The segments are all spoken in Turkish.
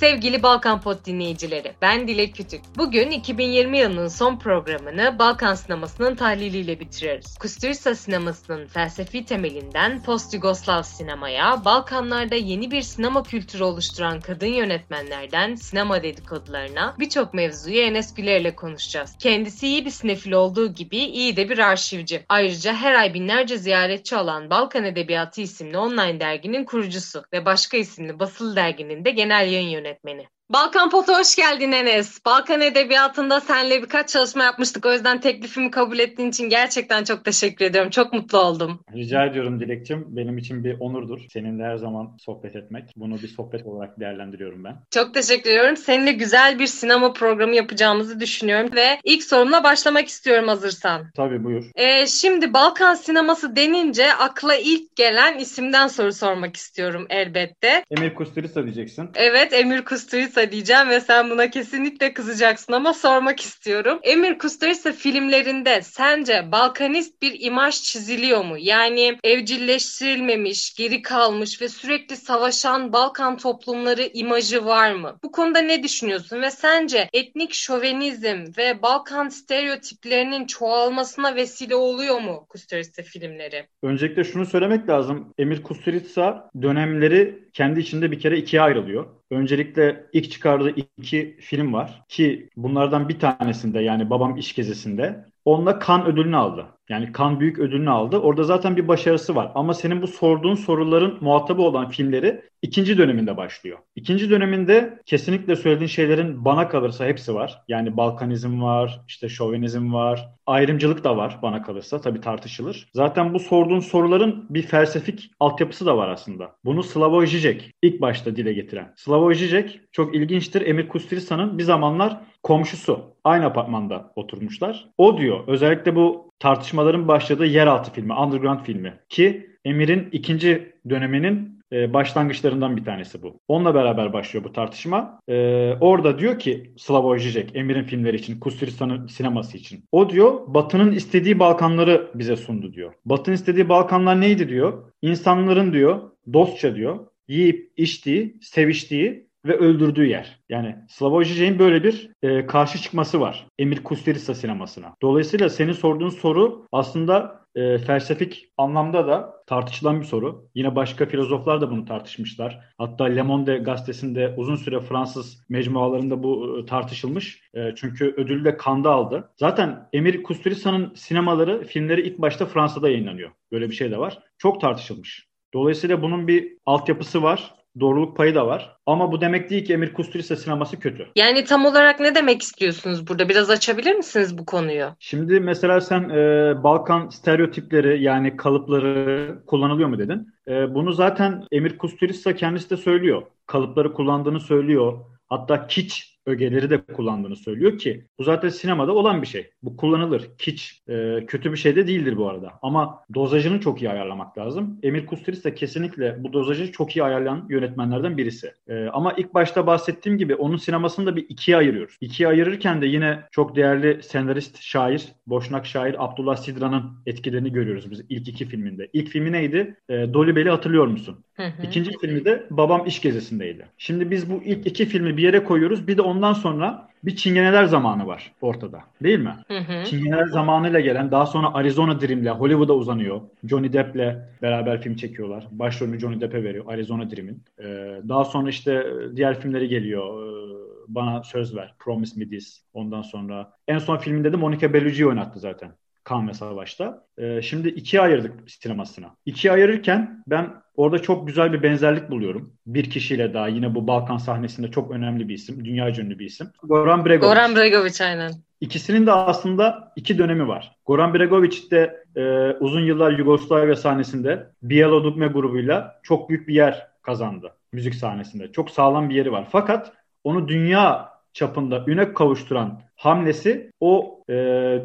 Sevgili Balkan Pod dinleyicileri, ben Dilek Kütük. Bugün 2020 yılının son programını Balkan sinemasının tahliliyle bitiriyoruz. Kusturica sinemasının felsefi temelinden post-Yugoslav sinemaya, Balkanlarda yeni bir sinema kültürü oluşturan kadın yönetmenlerden sinema dedikodularına birçok mevzuyu Enes Güler ile konuşacağız. Kendisi iyi bir sinefil olduğu gibi iyi de bir arşivci. Ayrıca her ay binlerce ziyaretçi alan Balkan Edebiyatı isimli online derginin kurucusu ve başka isimli basılı derginin de genel yayın yönetmeni. minute. Balkan Pot'a hoş geldin Enes. Balkan Edebiyatı'nda seninle birkaç çalışma yapmıştık. O yüzden teklifimi kabul ettiğin için gerçekten çok teşekkür ediyorum. Çok mutlu oldum. Rica ediyorum Dilekçim. Benim için bir onurdur. Seninle her zaman sohbet etmek. Bunu bir sohbet olarak değerlendiriyorum ben. Çok teşekkür ediyorum. Seninle güzel bir sinema programı yapacağımızı düşünüyorum ve ilk sorumla başlamak istiyorum hazırsan. Tabii buyur. Ee, şimdi Balkan sineması denince akla ilk gelen isimden soru sormak istiyorum elbette. Emir Kusturica diyeceksin. Evet Emir Kusturica Diyeceğim ve sen buna kesinlikle kızacaksın ama sormak istiyorum. Emir Kusturica filmlerinde sence balkanist bir imaj çiziliyor mu? Yani evcilleştirilmemiş, geri kalmış ve sürekli savaşan Balkan toplumları imajı var mı? Bu konuda ne düşünüyorsun ve sence etnik şovenizm ve Balkan stereotiplerinin çoğalmasına vesile oluyor mu Kusturica filmleri? Öncelikle şunu söylemek lazım. Emir Kusturica dönemleri kendi içinde bir kere ikiye ayrılıyor. Öncelikle ilk çıkardığı iki film var ki bunlardan bir tanesinde yani Babam İş Gezisi'nde onunla kan ödülünü aldı. Yani kan büyük ödülünü aldı. Orada zaten bir başarısı var. Ama senin bu sorduğun soruların muhatabı olan filmleri ikinci döneminde başlıyor. İkinci döneminde kesinlikle söylediğin şeylerin bana kalırsa hepsi var. Yani Balkanizm var, işte şovenizm var, ayrımcılık da var bana kalırsa. Tabii tartışılır. Zaten bu sorduğun soruların bir felsefik altyapısı da var aslında. Bunu Slavoj Žižek ilk başta dile getiren. Slavoj Žižek çok ilginçtir. Emir Kusturica'nın bir zamanlar komşusu. Aynı apartmanda oturmuşlar. O diyor özellikle bu tartışmaların başladığı yeraltı filmi, Underground filmi ki Emir'in ikinci döneminin e, başlangıçlarından bir tanesi bu. Onunla beraber başlıyor bu tartışma. E, orada diyor ki Slavoj Žižek, Emir'in filmleri için, Kusturica'nın sineması için. O diyor Batı'nın istediği Balkanları bize sundu diyor. Batı'nın istediği Balkanlar neydi diyor? İnsanların diyor dostça diyor yiyip içtiği, seviştiği ve öldürdüğü yer. Yani Slavoj Žižek'in böyle bir e, karşı çıkması var Emir Kusturica sinemasına. Dolayısıyla senin sorduğun soru aslında e, felsefik anlamda da tartışılan bir soru. Yine başka filozoflar da bunu tartışmışlar. Hatta Le Monde gazetesinde uzun süre Fransız mecmualarında bu e, tartışılmış. E, çünkü ödülü de Kanda aldı. Zaten Emir Kusturica'nın sinemaları, filmleri ilk başta Fransa'da yayınlanıyor. Böyle bir şey de var. Çok tartışılmış. Dolayısıyla bunun bir altyapısı var doğruluk payı da var. Ama bu demek değil ki Emir Kusturica sineması kötü. Yani tam olarak ne demek istiyorsunuz burada? Biraz açabilir misiniz bu konuyu? Şimdi mesela sen e, Balkan stereotipleri yani kalıpları kullanılıyor mu dedin? E, bunu zaten Emir Kusturica kendisi de söylüyor. Kalıpları kullandığını söylüyor. Hatta kiç ögeleri de kullandığını söylüyor ki bu zaten sinemada olan bir şey. Bu kullanılır. Kiç e, kötü bir şey de değildir bu arada. Ama dozajını çok iyi ayarlamak lazım. Emir Kusturica de kesinlikle bu dozajı çok iyi ayarlayan yönetmenlerden birisi. E, ama ilk başta bahsettiğim gibi onun sinemasını da bir ikiye ayırıyoruz. İkiye ayırırken de yine çok değerli senarist, şair, Boşnak şair Abdullah Sidra'nın etkilerini görüyoruz biz ilk iki filminde. İlk filmi neydi? E, Dolly hatırlıyor musun? Hı hı. İkinci filmi de Babam İş Gezisi'ndeydi. Şimdi biz bu ilk iki filmi bir yere koyuyoruz. Bir de ondan sonra bir çingeneler zamanı var ortada. Değil mi? Hı hı. Çingeneler zamanıyla gelen daha sonra Arizona Dream'le Hollywood'a uzanıyor. Johnny Depp'le beraber film çekiyorlar. Başrolünü Johnny Depp'e veriyor Arizona Dream'in. Ee, daha sonra işte diğer filmleri geliyor. Ee, bana söz ver. Promise Me This. Ondan sonra en son filminde de Monica Bellucci oynattı zaten. Kan ve Savaş'ta. Ee, şimdi ikiye ayırdık sinemasına. İkiye ayırırken ben orada çok güzel bir benzerlik buluyorum. Bir kişiyle daha yine bu Balkan sahnesinde çok önemli bir isim. Dünya ünlü bir isim. Goran Bregovic. Goran Bregovic aynen. İkisinin de aslında iki dönemi var. Goran Bregovic de e, uzun yıllar Yugoslavya sahnesinde Bijelo Dugme grubuyla çok büyük bir yer kazandı müzik sahnesinde. Çok sağlam bir yeri var. Fakat onu dünya çapında üne kavuşturan hamlesi o e,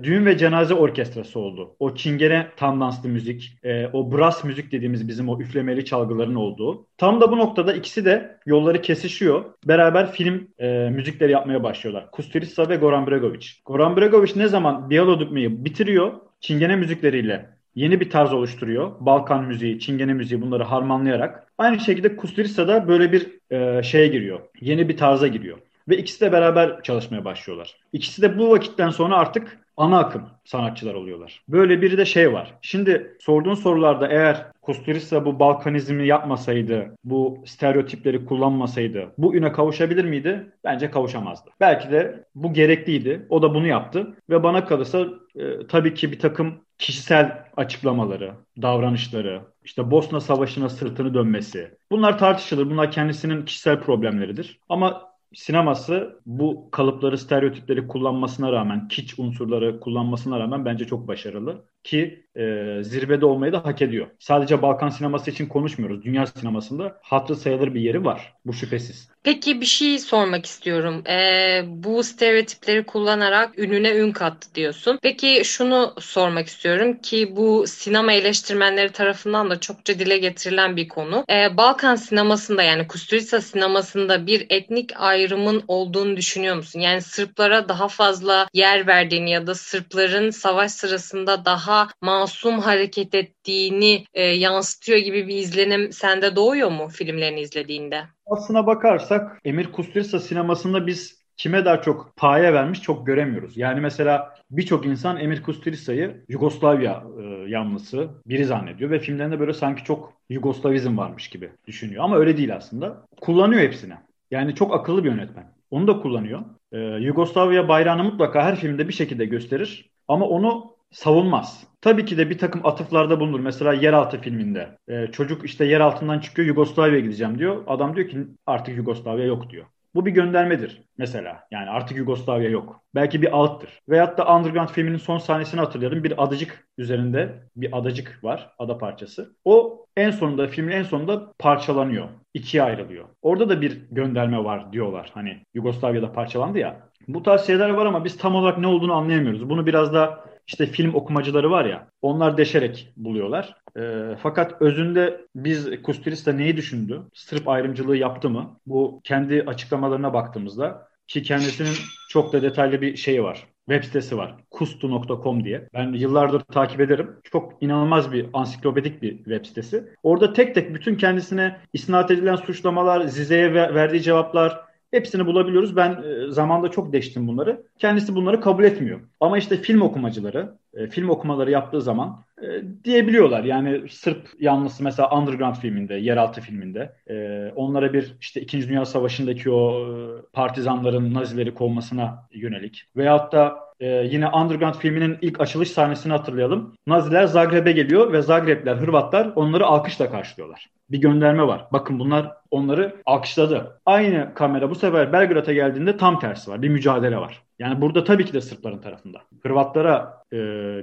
düğün ve cenaze orkestrası oldu. O çingene tandanslı müzik, e, o brass müzik dediğimiz bizim o üflemeli çalgıların olduğu. Tam da bu noktada ikisi de yolları kesişiyor. Beraber film e, müzikleri yapmaya başlıyorlar. Kusturica ve Goran Bregovic. Goran Bregovic ne zaman Bialo bitiriyor, çingene müzikleriyle yeni bir tarz oluşturuyor. Balkan müziği, Çingene müziği bunları harmanlayarak. Aynı şekilde Kusturica da böyle bir e, şeye giriyor. Yeni bir tarza giriyor. Ve ikisi de beraber çalışmaya başlıyorlar. İkisi de bu vakitten sonra artık ana akım sanatçılar oluyorlar. Böyle bir de şey var. Şimdi sorduğun sorularda eğer Kusturica bu Balkanizmi yapmasaydı, bu stereotipleri kullanmasaydı bu üne kavuşabilir miydi? Bence kavuşamazdı. Belki de bu gerekliydi. O da bunu yaptı ve bana kalırsa e, tabii ki bir takım kişisel açıklamaları, davranışları, işte Bosna Savaşı'na sırtını dönmesi. Bunlar tartışılır. Bunlar kendisinin kişisel problemleridir. Ama sineması bu kalıpları, stereotipleri kullanmasına rağmen, kiç unsurları kullanmasına rağmen bence çok başarılı. Ki e, zirvede olmayı da hak ediyor. Sadece Balkan sineması için konuşmuyoruz. Dünya sinemasında hatırı sayılır bir yeri var. Bu şüphesiz. Peki bir şey sormak istiyorum. Ee, bu stereotipleri kullanarak ününe ün kattı diyorsun. Peki şunu sormak istiyorum ki bu sinema eleştirmenleri tarafından da çokça dile getirilen bir konu. Ee, Balkan sinemasında yani Kusturica sinemasında bir etnik ayrımın olduğunu düşünüyor musun? Yani Sırplara daha fazla yer verdiğini ya da Sırpların savaş sırasında daha masum hareket ettiğini e, yansıtıyor gibi bir izlenim sende doğuyor mu filmlerini izlediğinde? Aslına bakarsak Emir Kusturica sinemasında biz kime daha çok paye vermiş çok göremiyoruz. Yani mesela birçok insan Emir Kusturica'yı Yugoslavya e, yanlısı biri zannediyor ve filmlerinde böyle sanki çok Yugoslavizm varmış gibi düşünüyor. Ama öyle değil aslında. Kullanıyor hepsini. Yani çok akıllı bir yönetmen. Onu da kullanıyor. Ee, Yugoslavya bayrağını mutlaka her filmde bir şekilde gösterir. Ama onu savunmaz. Tabii ki de bir takım atıflarda bulunur. Mesela Yeraltı filminde. E, çocuk işte yer altından çıkıyor Yugoslavya'ya gideceğim diyor. Adam diyor ki artık Yugoslavya yok diyor. Bu bir göndermedir mesela. Yani artık Yugoslavya yok. Belki bir alttır. Veyahut da Underground filminin son sahnesini hatırlayalım. Bir adacık üzerinde bir adacık var. Ada parçası. O en sonunda filmin en sonunda parçalanıyor. ikiye ayrılıyor. Orada da bir gönderme var diyorlar. Hani Yugoslavya'da parçalandı ya. Bu tarz şeyler var ama biz tam olarak ne olduğunu anlayamıyoruz. Bunu biraz da işte film okumacıları var ya onlar deşerek buluyorlar. E, fakat özünde biz Kusturista neyi düşündü? Sırp ayrımcılığı yaptı mı? Bu kendi açıklamalarına baktığımızda ki kendisinin çok da detaylı bir şeyi var. Web sitesi var. kustu.com diye. Ben yıllardır takip ederim. Çok inanılmaz bir ansiklopedik bir web sitesi. Orada tek tek bütün kendisine isnat edilen suçlamalar, Zize'ye verdiği cevaplar, Hepsini bulabiliyoruz. Ben e, zamanda çok deştim bunları. Kendisi bunları kabul etmiyor. Ama işte film okumacıları, e, film okumaları yaptığı zaman e, diyebiliyorlar. Yani Sırp yanlısı mesela Underground filminde, Yeraltı filminde e, onlara bir işte 2. Dünya Savaşı'ndaki o e, partizanların Nazileri kovmasına yönelik veyahut da e, yine Underground filminin ilk açılış sahnesini hatırlayalım. Naziler Zagreb'e geliyor ve Zagrebler, Hırvatlar onları alkışla karşılıyorlar. Bir gönderme var. Bakın bunlar onları alkışladı. Aynı kamera bu sefer Belgrad'a geldiğinde tam tersi var. Bir mücadele var. Yani burada tabii ki de Sırpların tarafında. Hırvatlara e,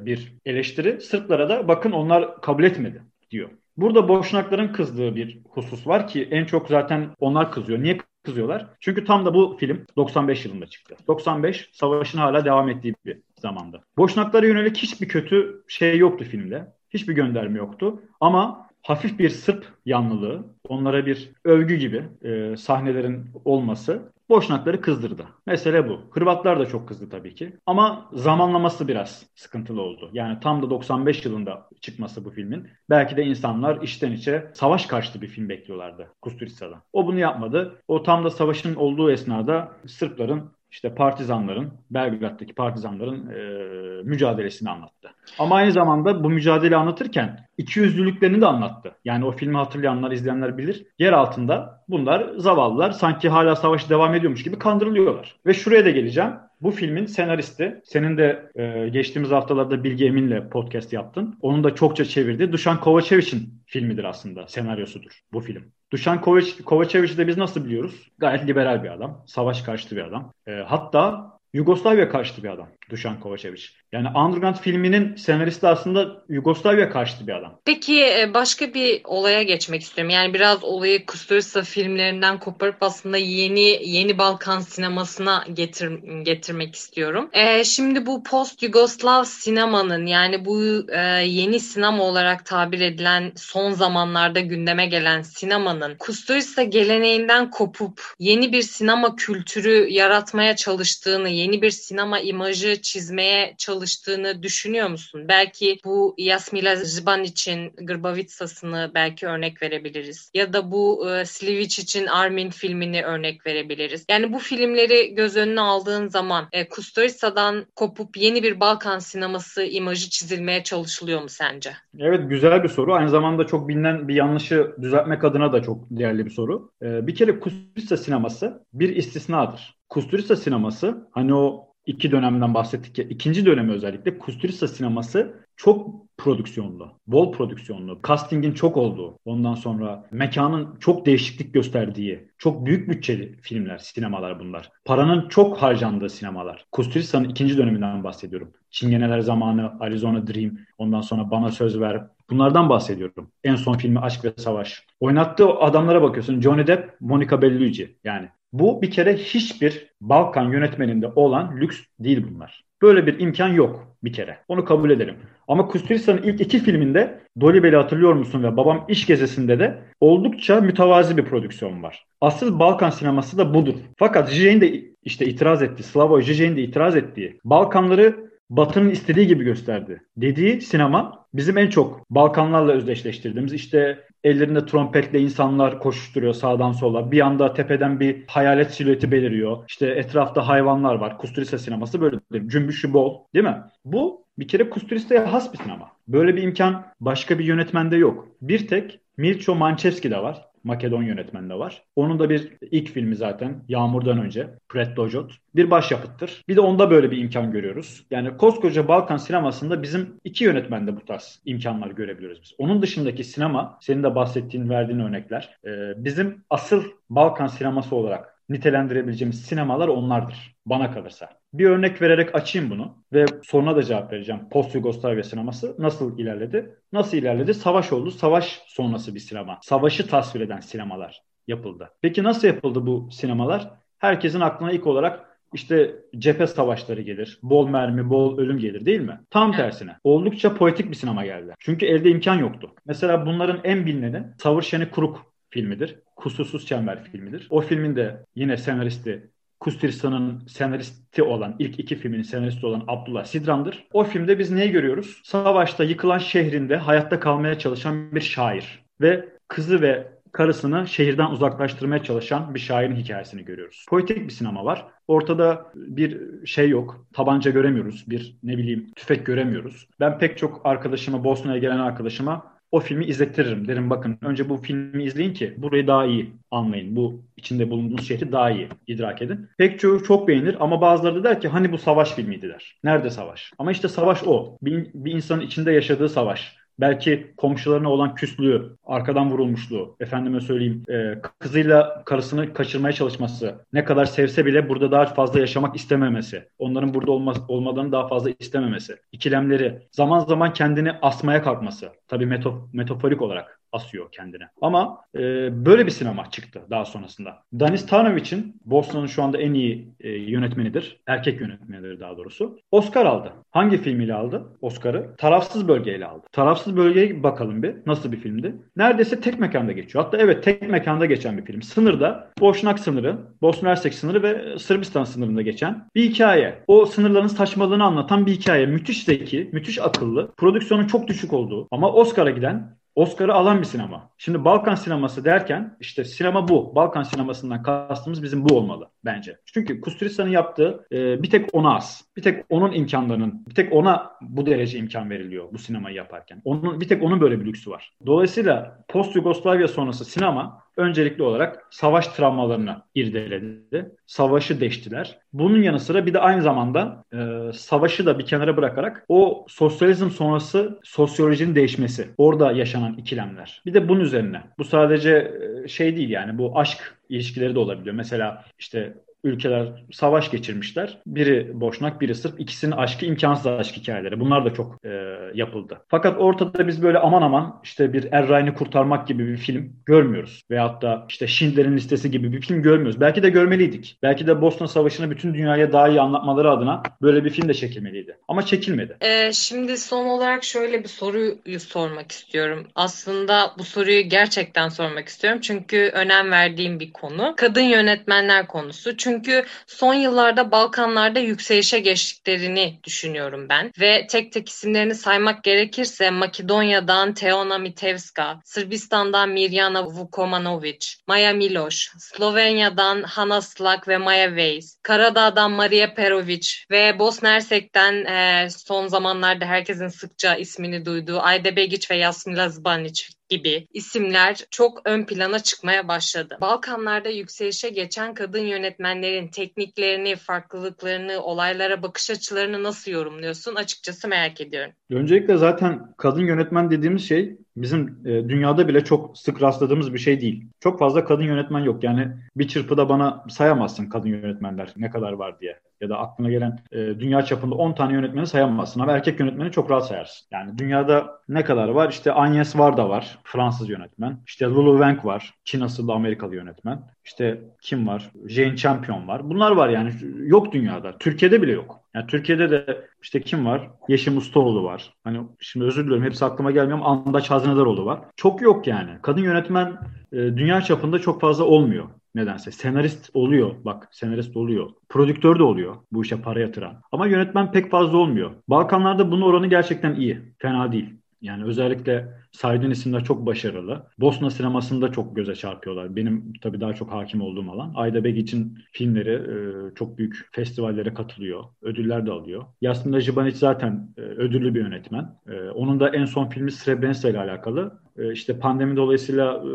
bir eleştiri, Sırplara da bakın onlar kabul etmedi diyor. Burada Boşnakların kızdığı bir husus var ki en çok zaten onlar kızıyor. Niye kızıyorlar? Çünkü tam da bu film 95 yılında çıktı. 95 savaşın hala devam ettiği bir zamanda. Boşnaklara yönelik hiçbir kötü şey yoktu filmde. Hiçbir gönderme yoktu. Ama hafif bir Sırp yanlılığı, onlara bir övgü gibi e, sahnelerin olması Boşnakları kızdırdı. Mesele bu. Hırvatlar da çok kızdı tabii ki. Ama zamanlaması biraz sıkıntılı oldu. Yani tam da 95 yılında çıkması bu filmin. Belki de insanlar içten içe savaş karşıtı bir film bekliyorlardı Kusturica'dan. O bunu yapmadı. O tam da savaşın olduğu esnada Sırpların işte partizanların, Belgrad'daki partizanların e, mücadelesini anlattı. Ama aynı zamanda bu mücadele anlatırken iki yüzlülüklerini de anlattı. Yani o filmi hatırlayanlar, izleyenler bilir. Yer altında bunlar zavallılar sanki hala savaş devam ediyormuş gibi kandırılıyorlar. Ve şuraya da geleceğim. Bu filmin senaristi, senin de e, geçtiğimiz haftalarda Bilge Emin'le podcast yaptın. Onun da çokça çevirdiği Dušan Kovačević'in filmidir aslında, senaryosudur bu film. Dušan Kovačević'i de biz nasıl biliyoruz? Gayet liberal bir adam, savaş karşıtı bir adam. E, hatta Yugoslavya karşıtı bir adam Dušan Kovačević. Yani Underground filminin senaristi aslında Yugoslavya karşıtı bir adam. Peki e, başka bir olaya geçmek istiyorum. Yani biraz olayı Kusturica filmlerinden koparıp aslında yeni yeni Balkan sinemasına getir, getirmek istiyorum. Ee, şimdi bu post Yugoslav sinemanın yani bu e, yeni sinema olarak tabir edilen son zamanlarda gündeme gelen sinemanın Kusturica geleneğinden kopup yeni bir sinema kültürü yaratmaya çalıştığını yeni bir sinema imajı çizmeye çalıştığını düşünüyor musun? Belki bu Yasmila Ziban için Grbavitsas'ını belki örnek verebiliriz. Ya da bu e, Slivic için Armin filmini örnek verebiliriz. Yani bu filmleri göz önüne aldığın zaman e, Kusturica'dan kopup yeni bir Balkan sineması imajı çizilmeye çalışılıyor mu sence? Evet güzel bir soru. Aynı zamanda çok bilinen bir yanlışı düzeltmek adına da çok değerli bir soru. Ee, bir kere Kusturica sineması bir istisnadır. Kusturica sineması hani o iki dönemden bahsettik ya ikinci dönemi özellikle Kusturica sineması çok prodüksiyonlu, bol prodüksiyonlu, castingin çok olduğu, ondan sonra mekanın çok değişiklik gösterdiği, çok büyük bütçeli filmler, sinemalar bunlar. Paranın çok harcandığı sinemalar. Kusturica'nın ikinci döneminden bahsediyorum. Çingeneler Zamanı, Arizona Dream, ondan sonra Bana Söz Ver. Bunlardan bahsediyorum. En son filmi Aşk ve Savaş. Oynattığı adamlara bakıyorsun. Johnny Depp, Monica Bellucci. Yani bu bir kere hiçbir Balkan yönetmeninde olan lüks değil bunlar. Böyle bir imkan yok bir kere. Onu kabul edelim. Ama Kusturica'nın ilk iki filminde Dolly hatırlıyor musun ve Babam İş Gezisi'nde de oldukça mütevazi bir prodüksiyon var. Asıl Balkan sineması da budur. Fakat Zizek'in de işte itiraz etti. Slavoj Zizek'in de itiraz ettiği. Balkanları Batı'nın istediği gibi gösterdi. Dediği sinema bizim en çok Balkanlarla özdeşleştirdiğimiz işte ellerinde trompetle insanlar koşuşturuyor sağdan sola. Bir anda tepeden bir hayalet silüeti beliriyor. İşte etrafta hayvanlar var. Kusturica sineması böyledir. Cümbüşü bol değil mi? Bu bir kere Kusturica'ya has bir sinema. Böyle bir imkan başka bir yönetmende yok. Bir tek Milcho Manchevski'de var. Makedon yönetmeninde var. Onun da bir ilk filmi zaten Yağmur'dan önce Pret Dojot. Bir başyapıttır. Bir de onda böyle bir imkan görüyoruz. Yani koskoca Balkan sinemasında bizim iki yönetmende bu tarz imkanlar görebiliyoruz biz. Onun dışındaki sinema, senin de bahsettiğin, verdiğin örnekler, bizim asıl Balkan sineması olarak nitelendirebileceğimiz sinemalar onlardır bana kalırsa. Bir örnek vererek açayım bunu ve sonra da cevap vereceğim. Post Yugoslavya sineması nasıl ilerledi? Nasıl ilerledi? Savaş oldu. Savaş sonrası bir sinema. Savaşı tasvir eden sinemalar yapıldı. Peki nasıl yapıldı bu sinemalar? Herkesin aklına ilk olarak işte cephe savaşları gelir. Bol mermi, bol ölüm gelir değil mi? Tam tersine. Oldukça poetik bir sinema geldi. Çünkü elde imkan yoktu. Mesela bunların en bilineni Savur Şeni Kuruk filmidir. Kusursuz Çember filmidir. O filmin de yine senaristi Kustirsan'ın senaristi olan, ilk iki filmin senaristi olan Abdullah Sidran'dır. O filmde biz neyi görüyoruz? Savaşta yıkılan şehrinde hayatta kalmaya çalışan bir şair ve kızı ve karısını şehirden uzaklaştırmaya çalışan bir şairin hikayesini görüyoruz. Poetik bir sinema var. Ortada bir şey yok. Tabanca göremiyoruz. Bir ne bileyim tüfek göremiyoruz. Ben pek çok arkadaşıma, Bosna'ya gelen arkadaşıma o filmi izlettiririm. Derim bakın önce bu filmi izleyin ki burayı daha iyi anlayın. Bu içinde bulunduğunuz şehri daha iyi idrak edin. Pek çoğu çok beğenir ama bazıları da der ki hani bu savaş filmiydi der. Nerede savaş? Ama işte savaş o. Bir, bir insanın içinde yaşadığı savaş belki komşularına olan küslüğü, arkadan vurulmuşluğu, efendime söyleyeyim e, kızıyla karısını kaçırmaya çalışması, ne kadar sevse bile burada daha fazla yaşamak istememesi, onların burada olmaz, olmadığını daha fazla istememesi, ikilemleri, zaman zaman kendini asmaya kalkması, tabii metaforik olarak asıyor kendine. Ama e, böyle bir sinema çıktı daha sonrasında. Danis Tanovic'in Bosna'nın şu anda en iyi e, yönetmenidir. Erkek yönetmenidir daha doğrusu. Oscar aldı. Hangi filmiyle aldı Oscar'ı? Tarafsız bölgeyle aldı. Tarafsız bölgeye bakalım bir. Nasıl bir filmdi? Neredeyse tek mekanda geçiyor. Hatta evet tek mekanda geçen bir film. Sınırda Boşnak sınırı, Bosna Hersek sınırı ve Sırbistan sınırında geçen bir hikaye. O sınırların saçmalığını anlatan bir hikaye. Müthiş zeki, müthiş akıllı. Prodüksiyonun çok düşük olduğu ama Oscar'a giden Oscar'ı alan bir sinema. Şimdi Balkan sineması derken işte sinema bu. Balkan sinemasından kastımız bizim bu olmalı bence. Çünkü Kusturica'nın yaptığı e, bir tek ona az. Bir tek onun imkanlarının, bir tek ona bu derece imkan veriliyor bu sinemayı yaparken. Onun bir tek onun böyle bir lüksü var. Dolayısıyla post Yugoslavya sonrası sinema öncelikli olarak savaş travmalarını irdeledi. Savaşı deştiler. Bunun yanı sıra bir de aynı zamanda e, savaşı da bir kenara bırakarak o sosyalizm sonrası sosyolojinin değişmesi. Orada yaşanan ikilemler. Bir de bunun üzerine. Bu sadece e, şey değil yani bu aşk ilişkileri de olabiliyor. Mesela işte ülkeler savaş geçirmişler. Biri Boşnak, biri Sırp. İkisinin aşkı imkansız aşk hikayeleri. Bunlar da çok e, yapıldı. Fakat ortada biz böyle aman aman işte bir Erray'ını kurtarmak gibi bir film görmüyoruz. Veyahut da işte Schindler'in listesi gibi bir film görmüyoruz. Belki de görmeliydik. Belki de Bosna Savaşı'nı bütün dünyaya daha iyi anlatmaları adına böyle bir film de çekilmeliydi. Ama çekilmedi. Ee, şimdi son olarak şöyle bir soruyu sormak istiyorum. Aslında bu soruyu gerçekten sormak istiyorum. Çünkü önem verdiğim bir konu. Kadın yönetmenler konusu. Çünkü Çünkü son yıllarda Balkanlarda yükselişe geçtiklerini düşünüyorum ben. Ve tek tek isimlerini saymak gerekirse Makedonya'dan Teona Mitevska, Sırbistan'dan Mirjana Vukomanovic, Maja Miloš, Slovenya'dan Hana Slak ve Maja Weiss, Karadağ'dan Maria Perovic ve Bosna Hersek'ten e, son zamanlarda herkesin sıkça ismini duyduğu Ayde Begic ve Jasmila Zbanic gibi isimler çok ön plana çıkmaya başladı. Balkanlarda yükselişe geçen kadın yönetmenlerin tekniklerini, farklılıklarını, olaylara bakış açılarını nasıl yorumluyorsun? Açıkçası merak ediyorum. Öncelikle zaten kadın yönetmen dediğimiz şey bizim e, dünyada bile çok sık rastladığımız bir şey değil. Çok fazla kadın yönetmen yok. Yani bir çırpıda bana sayamazsın kadın yönetmenler ne kadar var diye. Ya da aklına gelen e, dünya çapında 10 tane yönetmeni sayamazsın ama erkek yönetmeni çok rahat sayarsın. Yani dünyada ne kadar var? İşte Agnes Varda var, Fransız yönetmen. İşte Lulu Wang var, Çin asıllı Amerikalı yönetmen. İşte kim var? Jane Champion var. Bunlar var yani. Yok dünyada. Türkiye'de bile yok. Yani Türkiye'de de işte kim var? Yeşim Ustaoğlu var. Hani şimdi özür diliyorum hepsi aklıma gelmiyor ama Andaç Hazinedaroğlu var. Çok yok yani. Kadın yönetmen e, dünya çapında çok fazla olmuyor nedense. Senarist oluyor bak senarist oluyor. Prodüktör de oluyor bu işe para yatıran. Ama yönetmen pek fazla olmuyor. Balkanlarda bunun oranı gerçekten iyi. Fena değil. Yani özellikle saydığın isimler çok başarılı. Bosna sinemasında çok göze çarpıyorlar. Benim tabii daha çok hakim olduğum alan. Ayda Begic'in filmleri e, çok büyük festivallere katılıyor. Ödüller de alıyor. Yasmin Jibanic zaten e, ödüllü bir yönetmen. E, onun da en son filmi Srebrenica ile alakalı. E, işte pandemi dolayısıyla e,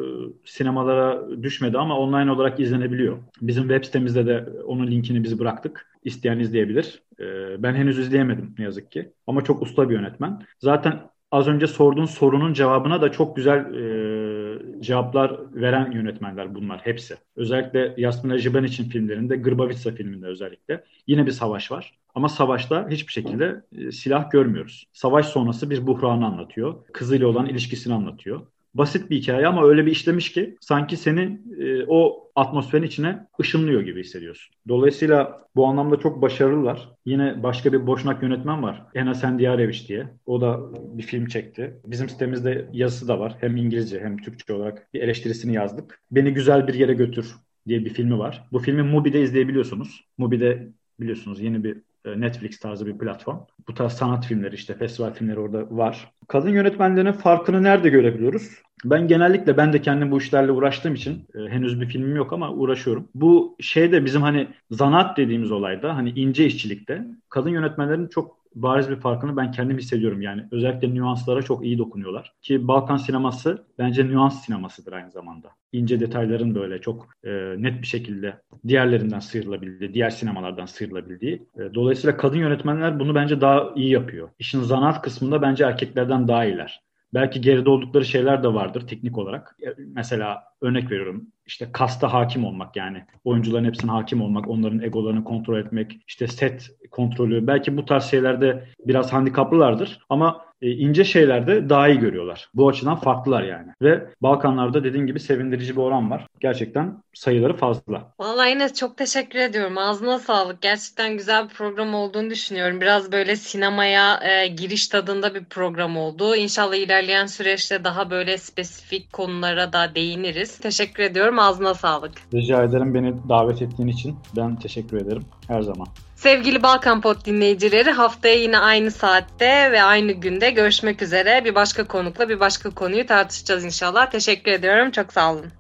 sinemalara düşmedi ama online olarak izlenebiliyor. Bizim web sitemizde de onun linkini biz bıraktık. İsteyen izleyebilir. E, ben henüz izleyemedim ne yazık ki. Ama çok usta bir yönetmen. Zaten az önce sorduğun sorunun cevabına da çok güzel e, cevaplar veren yönetmenler bunlar hepsi. Özellikle Yasmin Jiben için filmlerinde, Grbavitsa filminde özellikle yine bir savaş var. Ama savaşta hiçbir şekilde e, silah görmüyoruz. Savaş sonrası bir buhranı anlatıyor. Kızıyla olan ilişkisini anlatıyor basit bir hikaye ama öyle bir işlemiş ki sanki seni e, o atmosferin içine ışınlıyor gibi hissediyorsun. Dolayısıyla bu anlamda çok başarılılar. Yine başka bir boşnak yönetmen var. Ena Sendiyareviç diye. O da bir film çekti. Bizim sitemizde yazısı da var. Hem İngilizce hem Türkçe olarak bir eleştirisini yazdık. Beni Güzel Bir Yere Götür diye bir filmi var. Bu filmi Mubi'de izleyebiliyorsunuz. Mubi'de biliyorsunuz yeni bir Netflix tarzı bir platform. Bu tarz sanat filmleri işte festival filmleri orada var. Kadın yönetmenlerin farkını nerede görebiliyoruz? Ben genellikle ben de kendim bu işlerle uğraştığım için e, henüz bir filmim yok ama uğraşıyorum. Bu şey de bizim hani zanat dediğimiz olayda hani ince işçilikte kadın yönetmenlerin çok bariz bir farkını ben kendim hissediyorum. Yani özellikle nüanslara çok iyi dokunuyorlar. Ki Balkan sineması bence nüans sinemasıdır aynı zamanda. İnce detayların böyle çok e, net bir şekilde diğerlerinden sıyrılabildiği, diğer sinemalardan sıyrılabildiği. E, dolayısıyla kadın yönetmenler bunu bence daha iyi yapıyor. İşin zanaat kısmında bence erkeklerden daha iyiler. Belki geride oldukları şeyler de vardır teknik olarak. Mesela örnek veriyorum işte kasta hakim olmak yani oyuncuların hepsine hakim olmak, onların egolarını kontrol etmek, işte set kontrolü belki bu tarz şeylerde biraz handikaplılardır ama e, ince şeylerde daha iyi görüyorlar. Bu açıdan farklılar yani. Ve Balkanlarda dediğin gibi sevindirici bir oran var. Gerçekten sayıları fazla. Vallahi yine çok teşekkür ediyorum. Ağzına sağlık. Gerçekten güzel bir program olduğunu düşünüyorum. Biraz böyle sinemaya e, giriş tadında bir program oldu. İnşallah ilerleyen süreçte daha böyle spesifik konulara da değiniriz. Teşekkür ediyorum. Ağzına sağlık. Rica ederim beni davet ettiğin için. Ben teşekkür ederim. Her zaman. Sevgili Balkan Pod dinleyicileri haftaya yine aynı saatte ve aynı günde görüşmek üzere. Bir başka konukla bir başka konuyu tartışacağız inşallah. Teşekkür ediyorum. Çok sağ olun.